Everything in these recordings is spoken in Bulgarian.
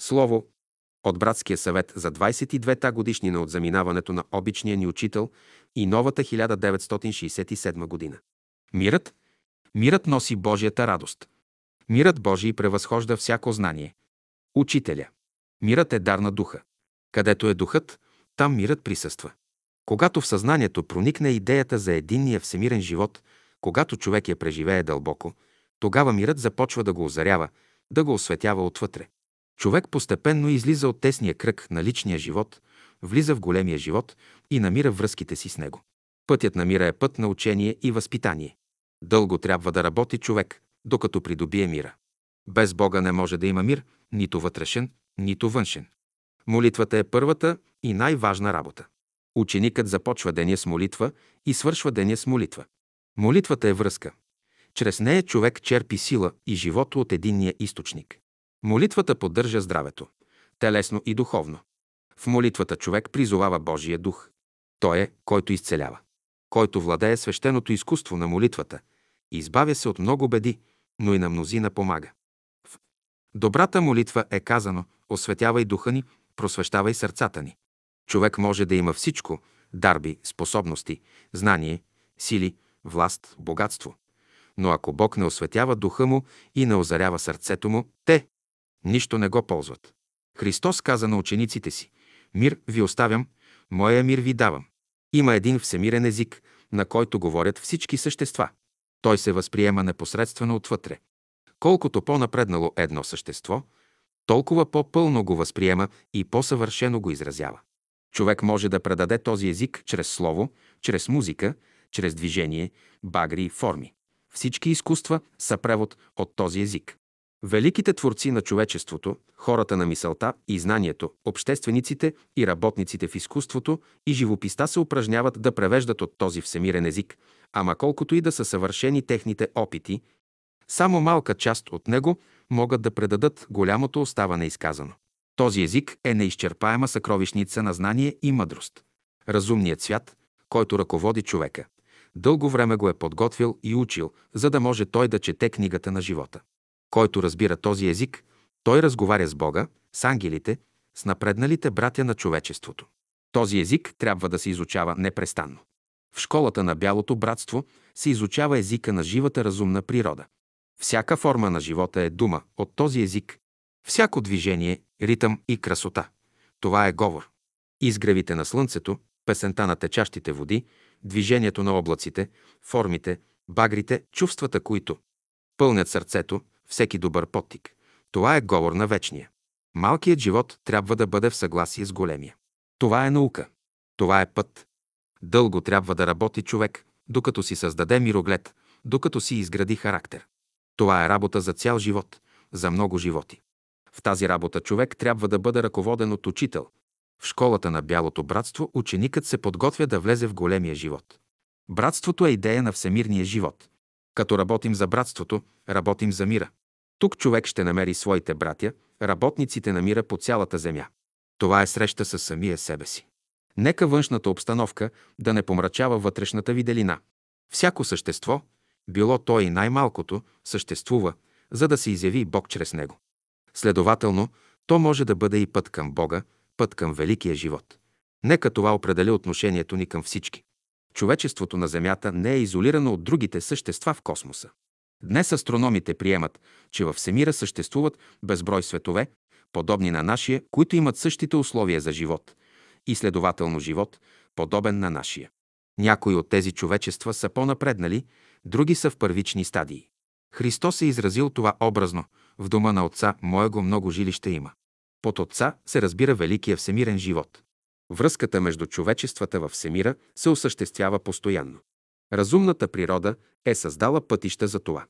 Слово от Братския съвет за 22-та годишнина от заминаването на обичния ни учител и новата 1967 година. Мирът, мирът носи Божията радост. Мирът Божий превъзхожда всяко знание. Учителя. Мирът е дар на духа. Където е духът, там мирът присъства. Когато в съзнанието проникне идеята за единния всемирен живот, когато човек я преживее дълбоко, тогава мирът започва да го озарява, да го осветява отвътре. Човек постепенно излиза от тесния кръг на личния живот, влиза в големия живот и намира връзките си с него. Пътят на мира е път на учение и възпитание. Дълго трябва да работи човек, докато придобие мира. Без Бога не може да има мир, нито вътрешен, нито външен. Молитвата е първата и най-важна работа. Ученикът започва деня с молитва и свършва деня с молитва. Молитвата е връзка. Чрез нея човек черпи сила и живото от единния източник. Молитвата поддържа здравето, телесно и духовно. В молитвата човек призовава Божия дух. Той е, който изцелява. Който владее свещеното изкуство на молитвата, избавя се от много беди, но и на мнозина помага. В добрата молитва е казано «Осветявай духа ни, просвещавай сърцата ни». Човек може да има всичко – дарби, способности, знание, сили, власт, богатство. Но ако Бог не осветява духа му и не озарява сърцето му, те нищо не го ползват. Христос каза на учениците си, мир ви оставям, моя мир ви давам. Има един всемирен език, на който говорят всички същества. Той се възприема непосредствено отвътре. Колкото по-напреднало едно същество, толкова по-пълно го възприема и по-съвършено го изразява. Човек може да предаде този език чрез слово, чрез музика, чрез движение, багри и форми. Всички изкуства са превод от този език. Великите творци на човечеството, хората на мисълта и знанието, обществениците и работниците в изкуството и живописта се упражняват да превеждат от този всемирен език, ама колкото и да са съвършени техните опити, само малка част от него могат да предадат голямото остава неизказано. Този език е неизчерпаема съкровищница на знание и мъдрост. Разумният свят, който ръководи човека, дълго време го е подготвил и учил, за да може той да чете книгата на живота. Който разбира този език, той разговаря с Бога, с ангелите, с напредналите братя на човечеството. Този език трябва да се изучава непрестанно. В школата на Бялото братство се изучава езика на живата разумна природа. Всяка форма на живота е дума от този език. Всяко движение, ритъм и красота. Това е говор. Изгревите на слънцето, песента на течащите води, движението на облаците, формите, багрите, чувствата, които пълнят сърцето, всеки добър подтик. Това е говор на вечния. Малкият живот трябва да бъде в съгласие с големия. Това е наука. Това е път. Дълго трябва да работи човек, докато си създаде мироглед, докато си изгради характер. Това е работа за цял живот, за много животи. В тази работа човек трябва да бъде ръководен от учител. В школата на Бялото братство ученикът се подготвя да влезе в големия живот. Братството е идея на всемирния живот. Като работим за братството, работим за мира. Тук човек ще намери своите братя, работниците на мира по цялата земя. Това е среща с самия себе си. Нека външната обстановка да не помрачава вътрешната виделина. Всяко същество, било то и най-малкото, съществува, за да се изяви Бог чрез него. Следователно, то може да бъде и път към Бога, път към великия живот. Нека това определи отношението ни към всички. Човечеството на Земята не е изолирано от другите същества в космоса. Днес астрономите приемат, че във Всемира съществуват безброй светове, подобни на нашия, които имат същите условия за живот и следователно живот, подобен на нашия. Някои от тези човечества са по-напреднали, други са в първични стадии. Христос е изразил това образно. В дома на Отца Моего много жилища има. Под Отца се разбира великия всемирен живот. Връзката между човечествата във Всемира се осъществява постоянно. Разумната природа е създала пътища за това.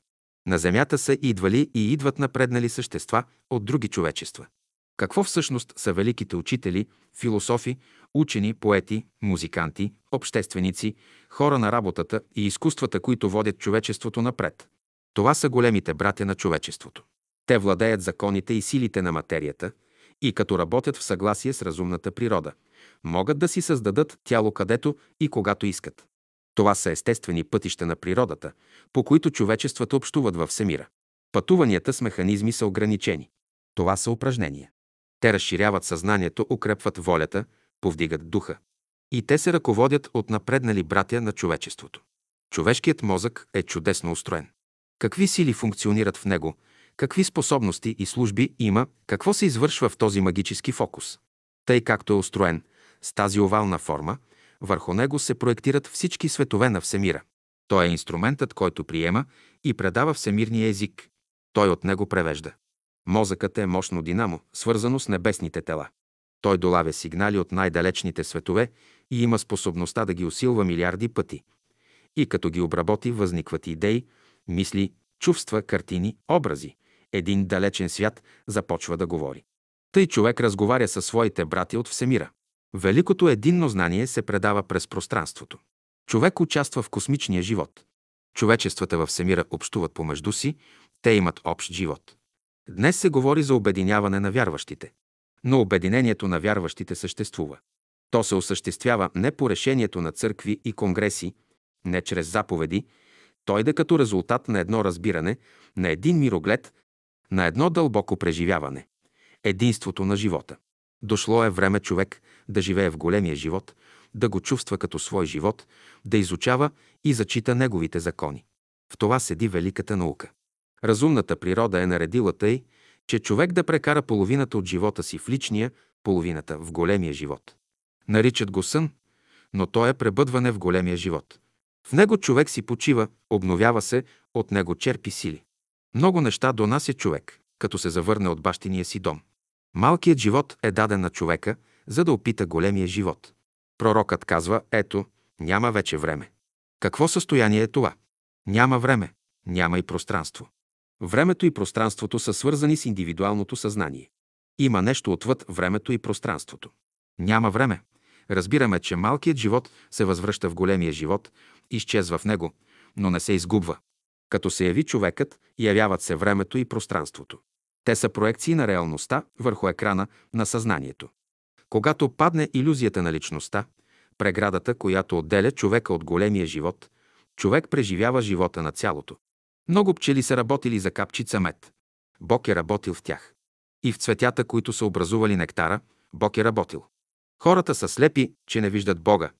На Земята са идвали и идват напреднали същества от други човечества. Какво всъщност са великите учители, философи, учени, поети, музиканти, общественици, хора на работата и изкуствата, които водят човечеството напред? Това са големите братя на човечеството. Те владеят законите и силите на материята и като работят в съгласие с разумната природа, могат да си създадат тяло където и когато искат. Това са естествени пътища на природата, по които човечествата общуват във всемира. Пътуванията с механизми са ограничени. Това са упражнения. Те разширяват съзнанието, укрепват волята, повдигат духа. И те се ръководят от напреднали братя на човечеството. Човешкият мозък е чудесно устроен. Какви сили функционират в него, какви способности и служби има, какво се извършва в този магически фокус. Тъй както е устроен, с тази овална форма, върху него се проектират всички светове на Всемира. Той е инструментът, който приема и предава всемирния език. Той от него превежда. Мозъкът е мощно динамо, свързано с небесните тела. Той долавя сигнали от най-далечните светове и има способността да ги усилва милиарди пъти. И като ги обработи, възникват идеи, мисли, чувства, картини, образи. Един далечен свят започва да говори. Тъй човек разговаря със своите брати от Всемира. Великото единно знание се предава през пространството. Човек участва в космичния живот. Човечествата във Всемира общуват помежду си, те имат общ живот. Днес се говори за обединяване на вярващите. Но обединението на вярващите съществува. То се осъществява не по решението на църкви и конгреси, не чрез заповеди, той да като резултат на едно разбиране, на един мироглед, на едно дълбоко преживяване. Единството на живота. Дошло е време човек да живее в големия живот, да го чувства като свой живот, да изучава и зачита неговите закони. В това седи великата наука. Разумната природа е наредила тъй, че човек да прекара половината от живота си в личния, половината в големия живот. Наричат го сън, но то е пребъдване в големия живот. В него човек си почива, обновява се, от него черпи сили. Много неща донася човек, като се завърне от бащиния си дом. Малкият живот е даден на човека, за да опита големия живот. Пророкът казва, ето, няма вече време. Какво състояние е това? Няма време, няма и пространство. Времето и пространството са свързани с индивидуалното съзнание. Има нещо отвъд времето и пространството. Няма време. Разбираме, че малкият живот се възвръща в големия живот, изчезва в него, но не се изгубва. Като се яви човекът, явяват се времето и пространството. Те са проекции на реалността върху екрана на съзнанието. Когато падне иллюзията на личността, преградата, която отделя човека от големия живот, човек преживява живота на цялото. Много пчели са работили за капчица мед. Бог е работил в тях. И в цветята, които са образували нектара, Бог е работил. Хората са слепи, че не виждат Бога.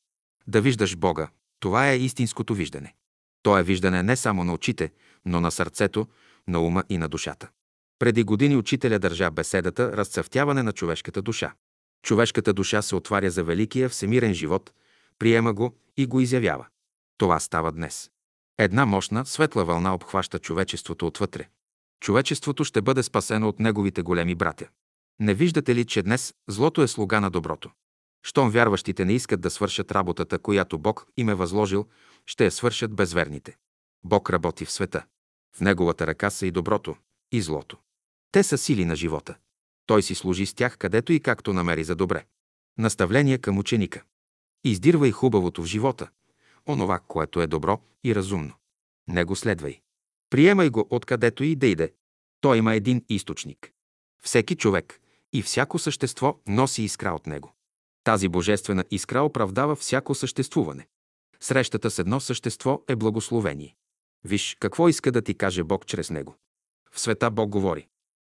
Да виждаш Бога, това е истинското виждане. То е виждане не само на очите, но на сърцето, на ума и на душата. Преди години учителя държа беседата Разцъфтяване на човешката душа. Човешката душа се отваря за великия всемирен живот, приема го и го изявява. Това става днес. Една мощна, светла вълна обхваща човечеството отвътре. Човечеството ще бъде спасено от неговите големи братя. Не виждате ли, че днес злото е слуга на доброто? Щом вярващите не искат да свършат работата, която Бог им е възложил, ще я свършат безверните. Бог работи в света. В Неговата ръка са и доброто, и злото. Те са сили на живота. Той си служи с тях където и както намери за добре. Наставление към ученика. Издирвай хубавото в живота, онова, което е добро и разумно. Не го следвай. Приемай го откъдето и да иде. Той има един източник. Всеки човек и всяко същество носи искра от него. Тази божествена искра оправдава всяко съществуване. Срещата с едно същество е благословение. Виж какво иска да ти каже Бог чрез него. В света Бог говори.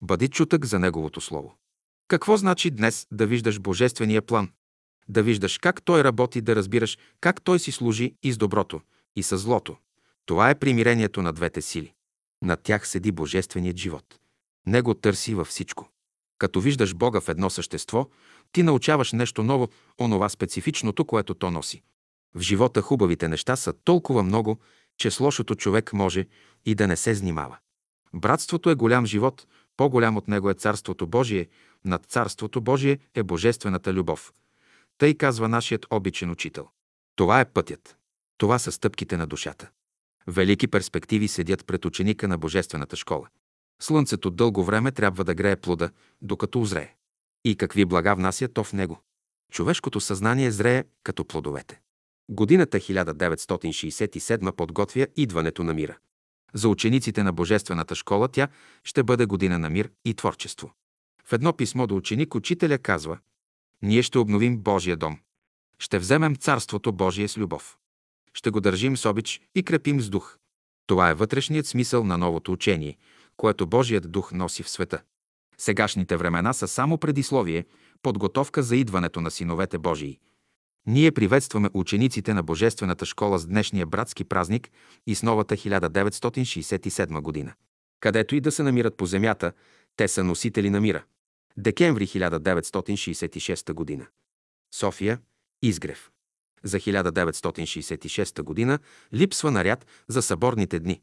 Бъди чутък за Неговото Слово. Какво значи днес да виждаш Божествения план? Да виждаш как Той работи, да разбираш как Той си служи и с доброто, и с злото. Това е примирението на двете сили. Над тях седи Божественият живот. Него търси във всичко. Като виждаш Бога в едно същество, ти научаваш нещо ново, онова специфичното, което то носи. В живота хубавите неща са толкова много, че с лошото човек може и да не се занимава. Братството е голям живот, по-голям от него е Царството Божие, над Царството Божие е Божествената любов. Тъй казва нашият обичен учител. Това е пътят. Това са стъпките на душата. Велики перспективи седят пред ученика на Божествената школа. Слънцето дълго време трябва да грее плода, докато озрее. И какви блага внася то в него. Човешкото съзнание зрее като плодовете. Годината 1967 подготвя идването на мира. За учениците на Божествената школа тя ще бъде година на мир и творчество. В едно писмо до ученик учителя казва Ние ще обновим Божия дом. Ще вземем Царството Божие с любов. Ще го държим с обич и крепим с дух. Това е вътрешният смисъл на новото учение, което Божият дух носи в света. Сегашните времена са само предисловие, подготовка за идването на синовете Божии. Ние приветстваме учениците на Божествената школа с днешния братски празник и с новата 1967 година. Където и да се намират по земята, те са носители на мира. Декември 1966 година. София, Изгрев. За 1966 година липсва наряд за съборните дни.